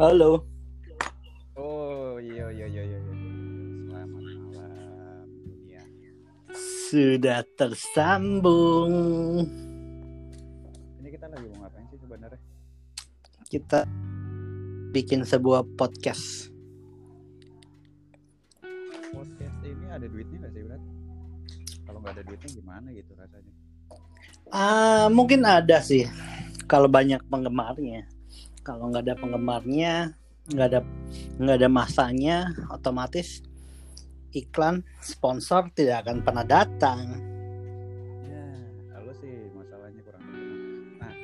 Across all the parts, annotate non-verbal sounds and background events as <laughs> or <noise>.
Halo. Oh iya iya iya iya. iya. Selamat malam dunia. Sudah tersambung. Ini kita lagi mau ngapain sih sebenarnya? Kita bikin sebuah podcast. Podcast ini ada duitnya nggak sih Brad? Kalau nggak ada duitnya gimana gitu rasanya? Ah, mungkin ada sih kalau banyak penggemarnya. Kalau nggak ada penggemarnya, nggak ada nggak ada masanya, otomatis iklan sponsor tidak akan pernah datang. Ya, lo sih masalahnya kurang terkenal. Nah,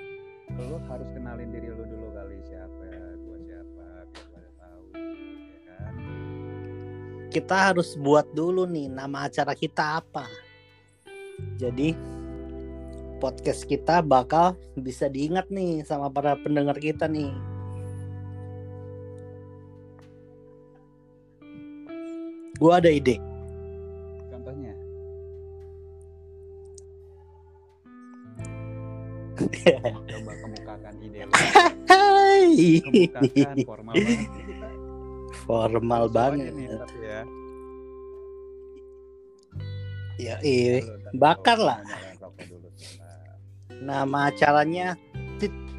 lo harus kenalin diri lo dulu kali siapa, gua siapa, biar pada tahu, ya kan? Kita harus buat dulu nih nama acara kita apa. Jadi podcast kita bakal bisa diingat nih sama para pendengar kita nih. Gua ada ide. Contohnya, coba kemukakan ide. Kemukakan formal banget. kita. Formal banget. nih, tapi ya. Ya, iya. Bakar lah. Nama acaranya tit-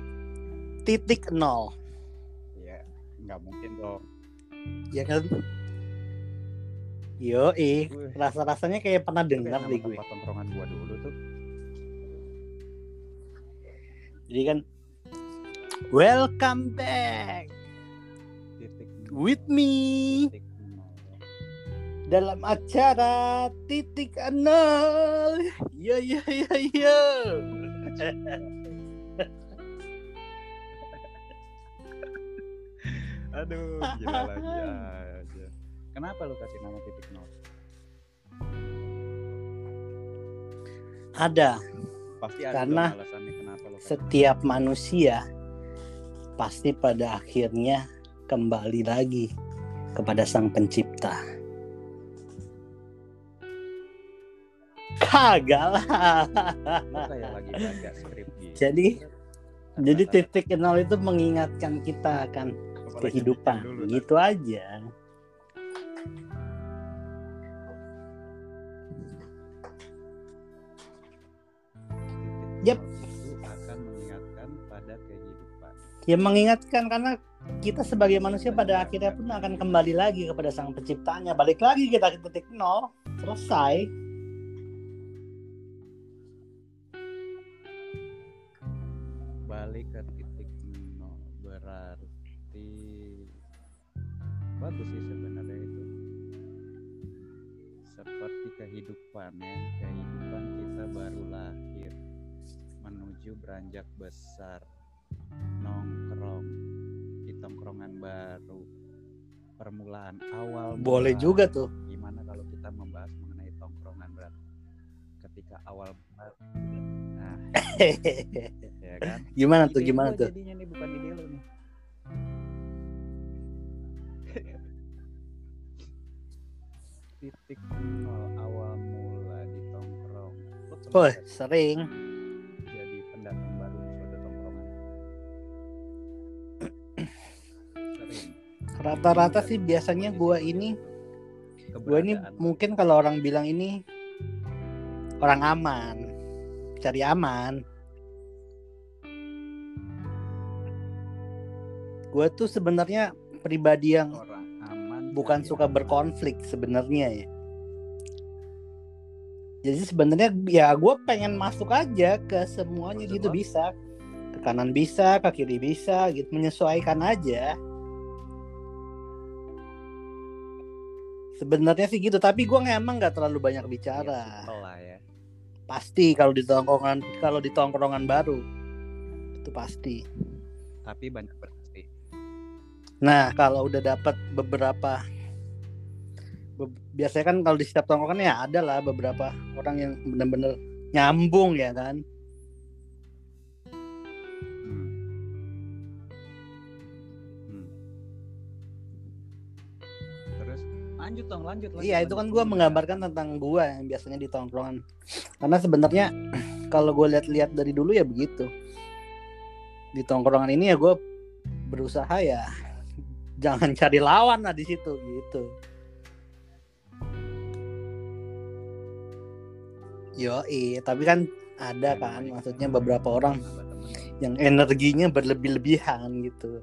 titik nol. Iya, nggak mungkin dong. Ya kan? Yo, eh, Gue rasa-rasanya kayak pernah dengar deh gue. tongkrongan gua dulu tuh. Jadi kan Welcome back Titik with me dalam acara titik nol. Ya ya ya ya. <laughs> Aduh, gila lagi aja. Kenapa lu kasih nama titik nol? Ada Pasti ada Karena alasannya kenapa lu setiap manusia pasti pada akhirnya kembali lagi kepada sang pencipta. Kagak lah. Lu kayak lagi baca skrip gitu. Jadi jadi titik nol itu mengingatkan kita akan kehidupan dulu, gitu aja. Yep. akan mengingatkan pada kehidupan. Ya mengingatkan karena kita sebagai manusia pada akhirnya pun akan kembali lagi kepada sang penciptanya. Balik lagi kita ke titik nol. Selesai. Bagus sih sebenarnya itu seperti kehidupan ya kehidupan kita baru lahir menuju beranjak besar nongkrong di tongkrongan baru permulaan awal Boleh mula. juga tuh. gimana kalau kita membahas mengenai tongkrongan berat ketika awal mula nah <laughs> ya kan gimana tuh? Gimana tuh? Jadinya nih bukan ide lu nih. Titik nol awal mula di tongkrong. Oh, sering. jadi pendatang baru di suatu tongkrongan? Sering. Rata-rata sih biasanya gua ini gua ini mungkin kalau orang bilang ini orang aman. Cari aman. Gue tuh sebenarnya pribadi yang orang bukan cari suka berkonflik sebenarnya ya. Jadi sebenarnya ya gue pengen masuk aja ke semuanya gitu lo? bisa. Ke kanan bisa, ke kiri bisa, gitu menyesuaikan aja. Sebenarnya sih gitu, tapi gue emang nggak terlalu banyak Iya, bicara. lah ya. Pasti kalau di tongkrongan kalau di tongkrongan baru itu pasti. Tapi banyak berarti. Nah, kalau udah dapat beberapa be- biasanya kan kalau di setiap tongkrongan ya ada lah beberapa orang yang bener-bener nyambung ya kan. Hmm. Hmm. Terus lanjut dong, lanjut. lanjut, Iya, itu lanjut. kan gua menggambarkan tentang gua yang biasanya di tongkrongan. Karena sebenarnya <clears throat> kalau gue lihat-lihat dari dulu ya begitu. Di tongkrongan ini ya gue berusaha ya jangan cari lawan lah di situ gitu. Yo tapi kan ada kan maksudnya beberapa orang yang energinya berlebih-lebihan gitu.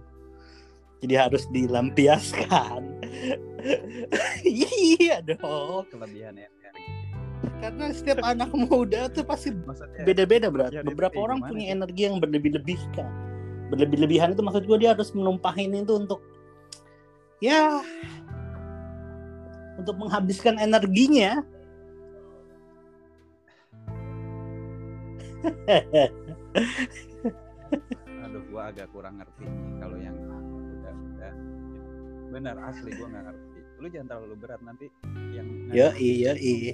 Jadi harus dilampiaskan. <laughs> Iya dong. Kelebihan energi karena setiap anak muda tuh pasti beda-beda berat Ya, beberapa orang punya energi yang berlebih-lebihkan berlebih-lebihan itu maksud gue dia harus menumpahin itu untuk ya. Untuk menghabiskan energinya. Aduh gua agak kurang ngerti nih kalau yang udah udah. Benar asli gua nggak ngerti. Lu jangan terlalu berat nanti yang yo iya iya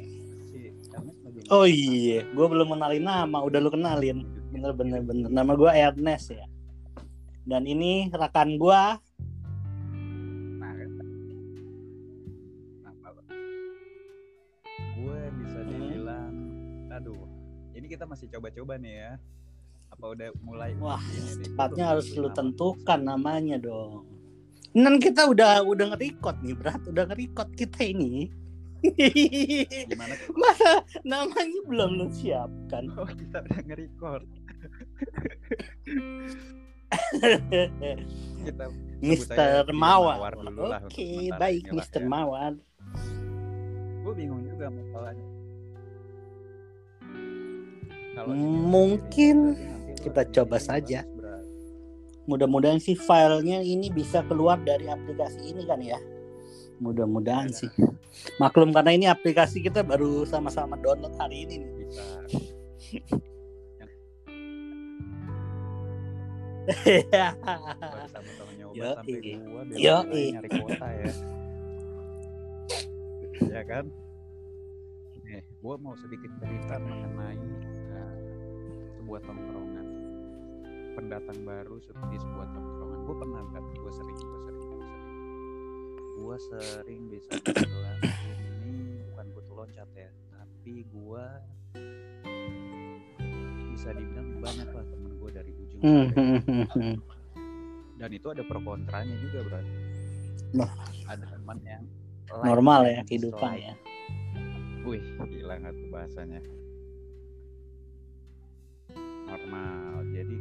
oh iya gue belum kenalin nama udah lu kenalin. Bener bener bener. Nama gue Ernest ya. Dan ini rekan gue masih coba-coba nih ya apa udah mulai Wah, belum harus lu tentukan namanya dong. Nan kita udah udah nge-record nih, berat udah nge-record kita ini. gimana? Masa namanya belum lu siapkan? oh kita udah nge-record <laughs> kita Mister Mawar. Oke, sementara baik inilah Mister ya. Mawar. gue bingung juga masalahnya mungkin kita coba saja. Mudah-mudahan sih filenya ini bisa keluar dari aplikasi ini kan ya. Mudah-mudahan Iya. sih. Maklum karena ini aplikasi kita baru sama-sama download hari ini nih. <laughs> sama-sama nyoba Yoi. sampai gua Yoi. bela-belain nyari kuota ya ya kan nih gua mau sedikit cerita mengenai sebuah tongkrongan. Pendatang baru di sebuah tongkrongan. Gua pernah kan gua sering gua sering gua sering. Gua sering bisa dibilang ini bukan butuh loncat ya tapi gua bisa dibilang banyak lah temen gua dari ujung Hmm, hmm, hmm, dan itu ada pro kontranya juga bro. Nah. ada teman yang Normal ya kehidupan ya. wih gila nggak tuh bahasanya normal jadi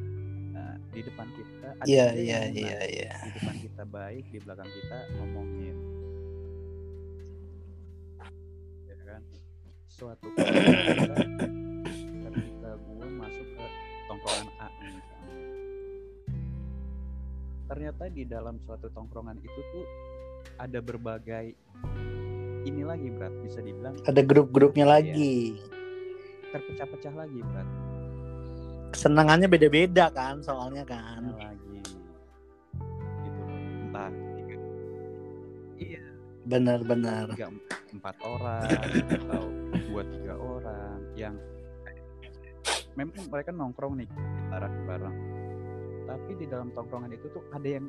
eh, di depan kita ada yang iya enak. iya. di depan kita baik di belakang kita ngomongin ya kan suatu ketika gue masuk ke tongkrongan A misalnya. ternyata di dalam suatu tongkrongan itu tuh ada berbagai ini lagi berat bisa dibilang Ada grup-grupnya Iya. lagi. terpecah-pecah lagi berat Kesenangannya beda-beda kan soalnya kan. lagi gitu entah tiga iya Benar-benar. empat orang atau dua tiga orang yang memang mereka nongkrong nih bareng bareng tapi di dalam tongkrongan itu tuh ada yang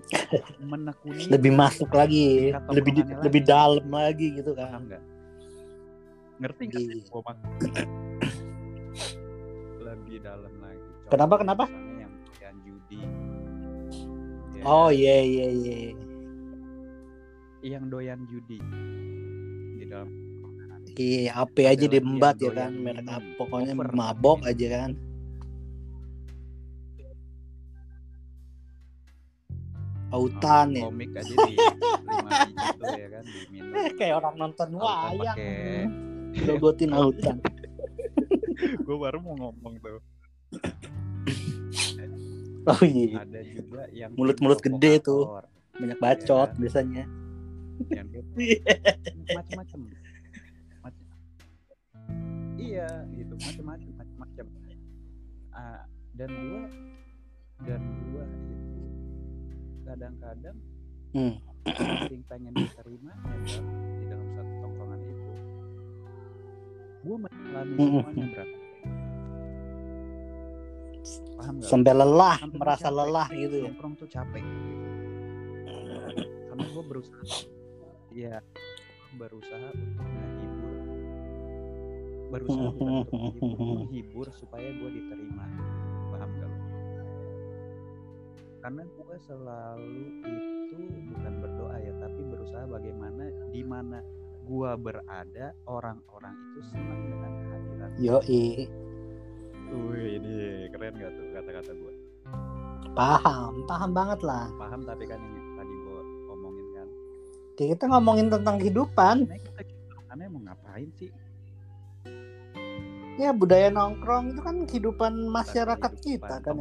menekuni <laughs> Lebih masuk lagi, lebih di- tongkrongannya lebih lagi. dalam lagi gitu kan. nggak ngerti nggak sih Iya. mak- <coughs> lebih dalam lagi Kenapa, kenapa? yang yang judi Ya Oh iya iya iya. yang doyan judi di dalam. Iya, apa aja lagi diembat ya kan, merek apa pokoknya over mabok aja kan. Autan ya. komik aja di <laughs> tuh ya kan diminum Kayak orang nonton wayang. pakai Logotin autan. <laughs> gue baru mau ngomong tuh <laughs> Oh iya. ada juga yang Mulut-mulut gede tuh. Banyak bacot Iya. biasanya. yang <laughs> Macem- iya gitu macem-macem macem-macem Ah, dan gua dan gua itu kadang-kadang Hmm. saking pengen diterima ya kan, di dalam satu tongkrongan itu gua mengalami Hmm, semuanya hmm. Paham Sampai lelah, Sampai merasa capek. lelah gitu ya. nongkrong tuh capek karena gue berusaha. Ya berusaha untuk menghibur. Berusaha bukan untuk menghibur menghibur supaya gue diterima. Paham gak lo karena gue selalu itu bukan berdoa berusaha bagaimana di mana gua berada orang-orang itu senang dengan kehadiran Yoi, Wih, ini keren gak tuh kata-kata gua? Paham, paham banget lah. paham tapi kan ini tadi gua ngomongin kan. Kita ngomongin tentang kehidupan, nah kita aneh mau ngapain sih? Ya budaya nongkrong itu kan kehidupan masyarakat Kehidupan kita kan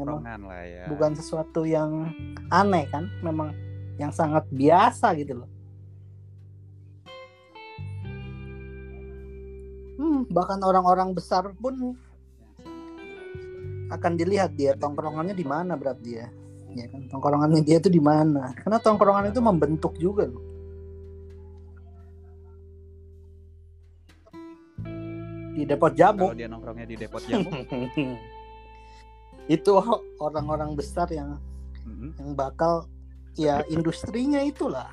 lah ya. bukan sesuatu yang aneh kan, memang yang sangat biasa gitu loh. Hmm, bahkan orang-orang besar pun akan dilihat dia tongkrongannya di mana berat dia. Ya kan, tongkrongannya dia itu di mana? Karena tongkrongan itu membentuk juga loh. Di depot jamu kalau dia nongkrongnya di depot jamu <laughs> itu orang-orang besar yang mm-mm. yang bakal ya industrinya itulah.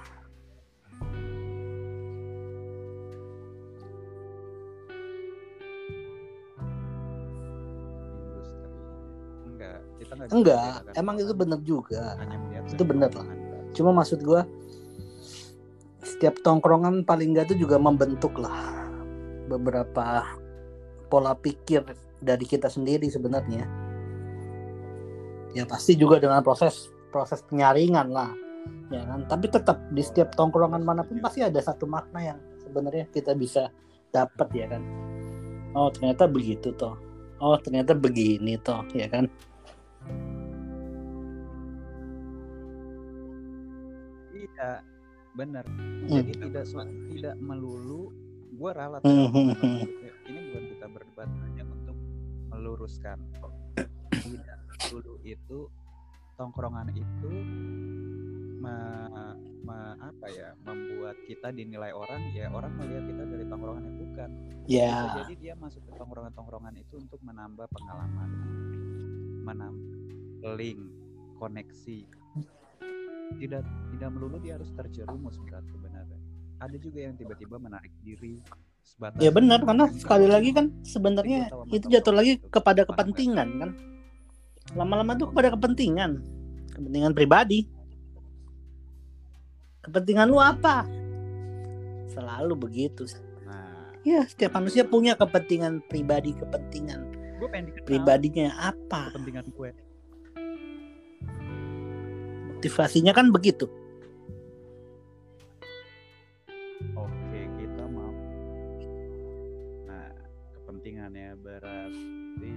Enggak membedakan emang itu bener juga. Itu bener lah. Cuma maksud gua setiap tongkrongan paling enggak itu juga membentuk lah beberapa pola pikir dari kita sendiri sebenarnya. Ya pasti juga dengan proses proses penyaringan lah. Ya kan? Tapi tetap di setiap tongkrongan mana pun pasti ada satu makna yang sebenarnya kita bisa dapat ya kan. Oh, ternyata begitu toh. Oh, ternyata begini toh, ya kan? Iya benar Hmm. jadi tidak su- tidak melulu gue ralat Hmm, hmm, hmm. ini bukan kita berdebat hanya untuk meluruskan. Tidak dulu itu tongkrongan itu me- me- apa ya membuat kita dinilai orang ya orang melihat kita dari tongkrongan yang bukan. Bisa Ya, jadi dia masuk ke tongkrongan-tongkrongan itu untuk menambah pengalaman menambah link koneksi tidak tidak melulu dia harus terjerumus berat sebenarnya ada juga yang tiba-tiba menarik diri sebatas ya benar karena sekali lagi kan sebenarnya itu jatuh lagi kepada kepentingan kan. Lama-lama tuh kepada kepentingan, kepentingan pribadi. Kepentingan lu apa? Selalu begitu. nah Ya, setiap manusia punya kepentingan pribadi, kepentingan gue pengen dikenal pribadinya apa? kepentingan gue Motivasinya kan begitu. oke kita mau nah kepentingannya berarti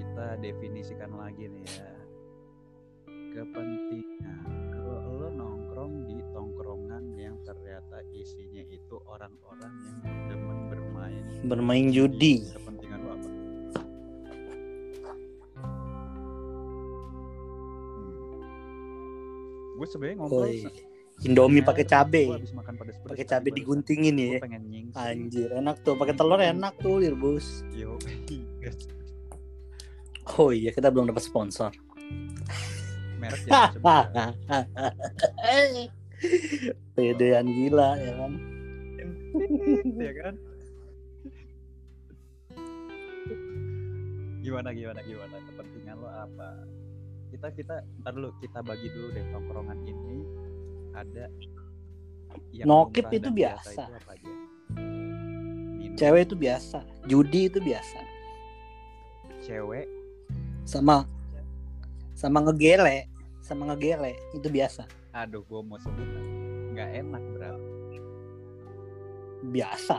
kita definisikan lagi nih ya kepentingan kalau lo nongkrong di tongkrongan yang ternyata isinya itu orang-orang yang demen bermain Bermain judi. kepentingan gue sebenarnya ngobrol Indomie pakai cabe. Pakai cabe diguntingin ya. Anjir, enak tuh. Pakai telur enak tuh, direbus. yo <laughs> Oh iya, kita belum dapat sponsor. merek ya. <laughs> Pedean gila ya kan. ya kan gimana gimana gimana kepentingan lo apa kita kita ntar dulu kita bagi dulu deh tongkrongan ini ada yang Nokip itu biasa. itu Cewek itu biasa, judi itu biasa. cewek Sama sama ngegele, sama ngegele itu biasa. aduh gue mau sebut nggak enak berarti Biasa.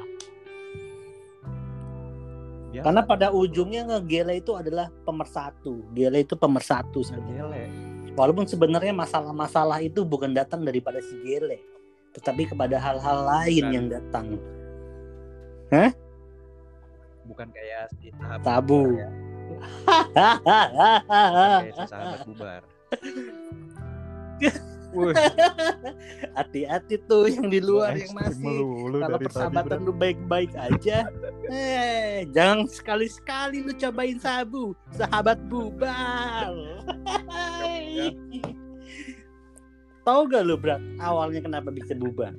Biasa Karena pada ujungnya ngegele itu adalah pemersatu. Gele itu pemersatu sebenarnya. ngegele Walaupun sebenarnya masalah-masalah itu bukan datang daripada si gele, tetapi kepada hal-hal lain Bukan. yang datang. bukan kayak si Tabu. ya. <laughs> Si sahabat bubar <laughs> <laughs> Hati-hati tuh yang di luar yang masih. kalau persahabatan lu baik-baik aja eh jangan sekali-sekali lu cobain sabu. Sahabat bubar Ya. <laughs> tahu gak lu Brat awalnya kenapa bisa bubar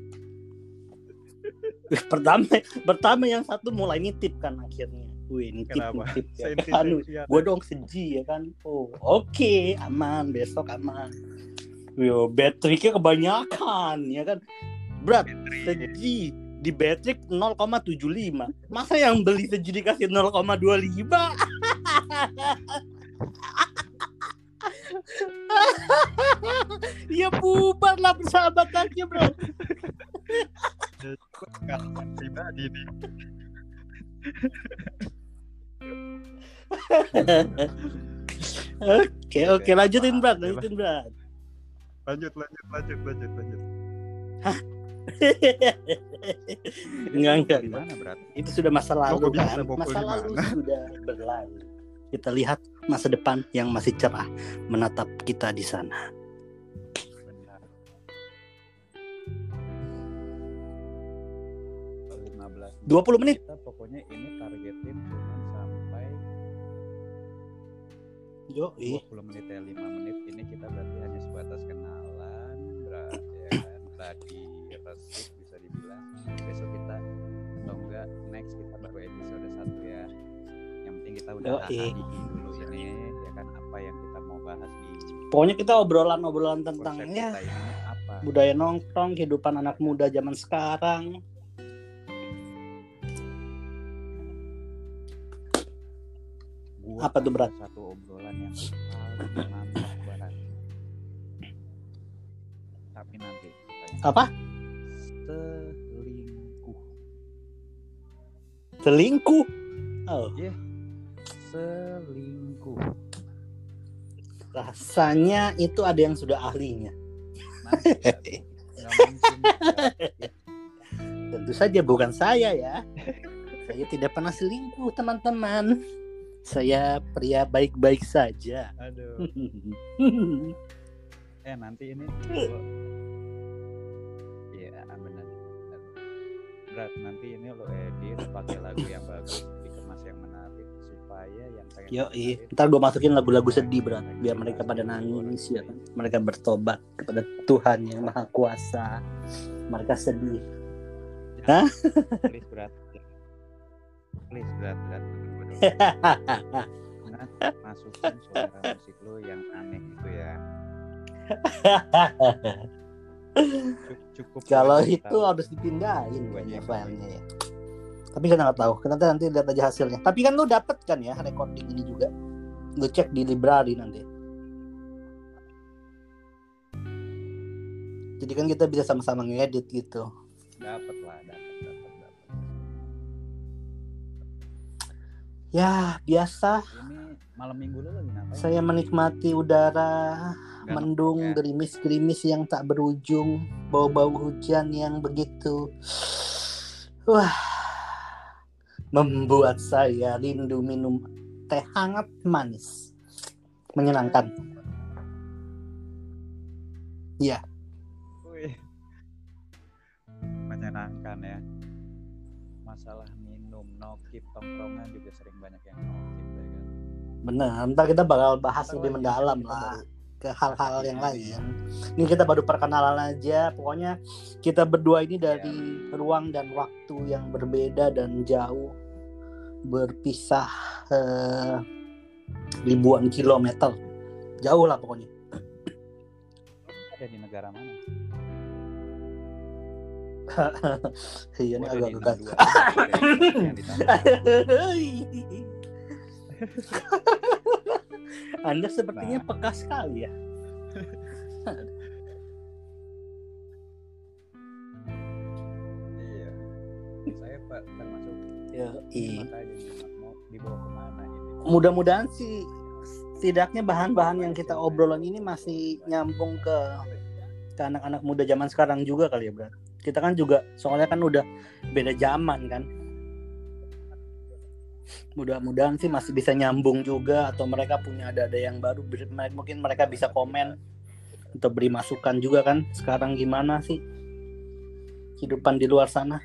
<laughs> pertama pertama yang satu mulai nitip kan akhirnya. Wih nitip Kenapa? nitip ya. Kan gue dong seji ya kan. Oh oke aman besok aman Yo, battery-nya kebanyakan ya kan Berat, seji di Betrix 0,75. Masa yang beli seji dikasih 0,25? ya bubar lah persahabatannya bro. pribadi <laughs> nih Oke oke lanjutin Brad, lanjutin Brad. Lanjut lanjut lanjut lanjut lanjut enggak enggak. di mana berat Itu sudah masa lalu kan. Masa di lalu sudah berlalu. Kita lihat masa depan yang masih cerah menatap kita di sana. benar 15 20 menit. kita pokoknya ini targetin cuma Yo, 20 menit ya 5 menit. Ini kita berarti hanya sebatas kenalan berat ya kan tadi resik bisa dibilang. Besok kita atau enggak next kita baru episode 1 ya. Yang penting kita udah hahaha dulu ini ya kan apa yang kita mau bahas di Pokoknya kita obrolan-obrolan tentang konsep ya kita ini apa? budaya nongkrong, kehidupan anak muda zaman sekarang. Apa tuh, Berat? satu obrolan yang paling mantap berat tapi nanti Apa? selingkuh Selingkuh. Oh, selingkuh rasanya itu ada yang sudah ahlinya. Ya. Tentu saja bukan saya ya. Saya tidak pernah selingkuh, teman-teman. Saya pria baik-baik saja. aduh. <laughs> Eh nanti ini. Iya benar benar. Berat nanti ini lo edit pakai lagu yang bagus dikemas yang menarik supaya yang pengen Yo, dengerin ntar gue masukin lagu-lagu sedih berat biar mereka pada nangis ya kan. Mereka bertobat kepada Tuhan yang Maha Kuasa. Mereka sedih. please berat. Please berat berat Nah, masukin suara musik lo yang aneh itu ya Cuk- cukup Kalau itu tahu. harus dipindahin aja. filenya ya. Tapi kita nggak tahu. Kita nanti lihat aja hasilnya. Tapi kan lu dapet kan ya recording ini juga. Lu cek di library nanti. Jadi kan kita bisa sama-sama ngedit gitu. dapat lah dapat Ya biasa. ini malam minggu lo lagi ngapain Saya menikmati udara Nggak mendung, ya? gerimis-gerimis yang tak berujung, bau-bau hujan yang begitu, wah, membuat saya rindu minum teh hangat manis, menyenangkan. Wih. menyenangkan ya masalah nokip tongkrongan juga sering banyak yang nokip ya kan Bener, ntar kita bakal bahas Ntar lebih mendalam lah baru- ke hal-hal yang lain. Ini kita baru perkenalan aja, pokoknya kita berdua ini dari Iya. ruang dan waktu yang berbeda dan jauh, berpisah eh, ribuan kilometer, jauh lah pokoknya. ada di negara mana <laughs> Iya ini Gua ada di agak-agak. 62 yang di Tangerang. Anda sepertinya Nah. peka sekali ya. iya saya pak termasuk Ya, nih, mau dibawa ke mana ini mudah-mudahan sih setidaknya bahan-bahan yang kita obrolan ini masih nyambung ke ke anak-anak muda zaman sekarang juga kali ya, Bro. Kita kan juga soalnya kan udah beda zaman kan. Mudah-mudahan sih masih bisa nyambung juga atau mereka punya ada-ada yang baru mungkin mereka bisa komen atau beri masukan juga kan sekarang gimana sih kehidupan di luar sana.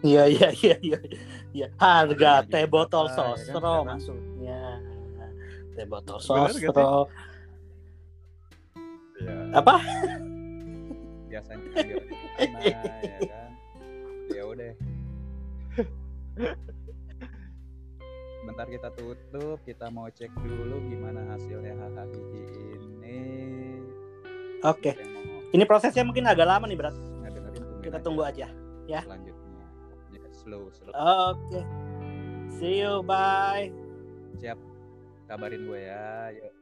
Iya iya iya iya. Ya, harga teh botol Apa, ya kan, sostro sekarang? maksudnya. Teh botol sostro. Ya Apa? biasanya <laughs> biar mana ya kan ya udah bentar kita tutup kita mau cek dulu gimana hasilnya hahaha ini Oke. Mau Ini prosesnya mungkin agak lama nih berat. Kita aja tunggu aja. ya. selanjutnya ya, slow slow Oke. See you. Bye. siap kabarin gue ya yuk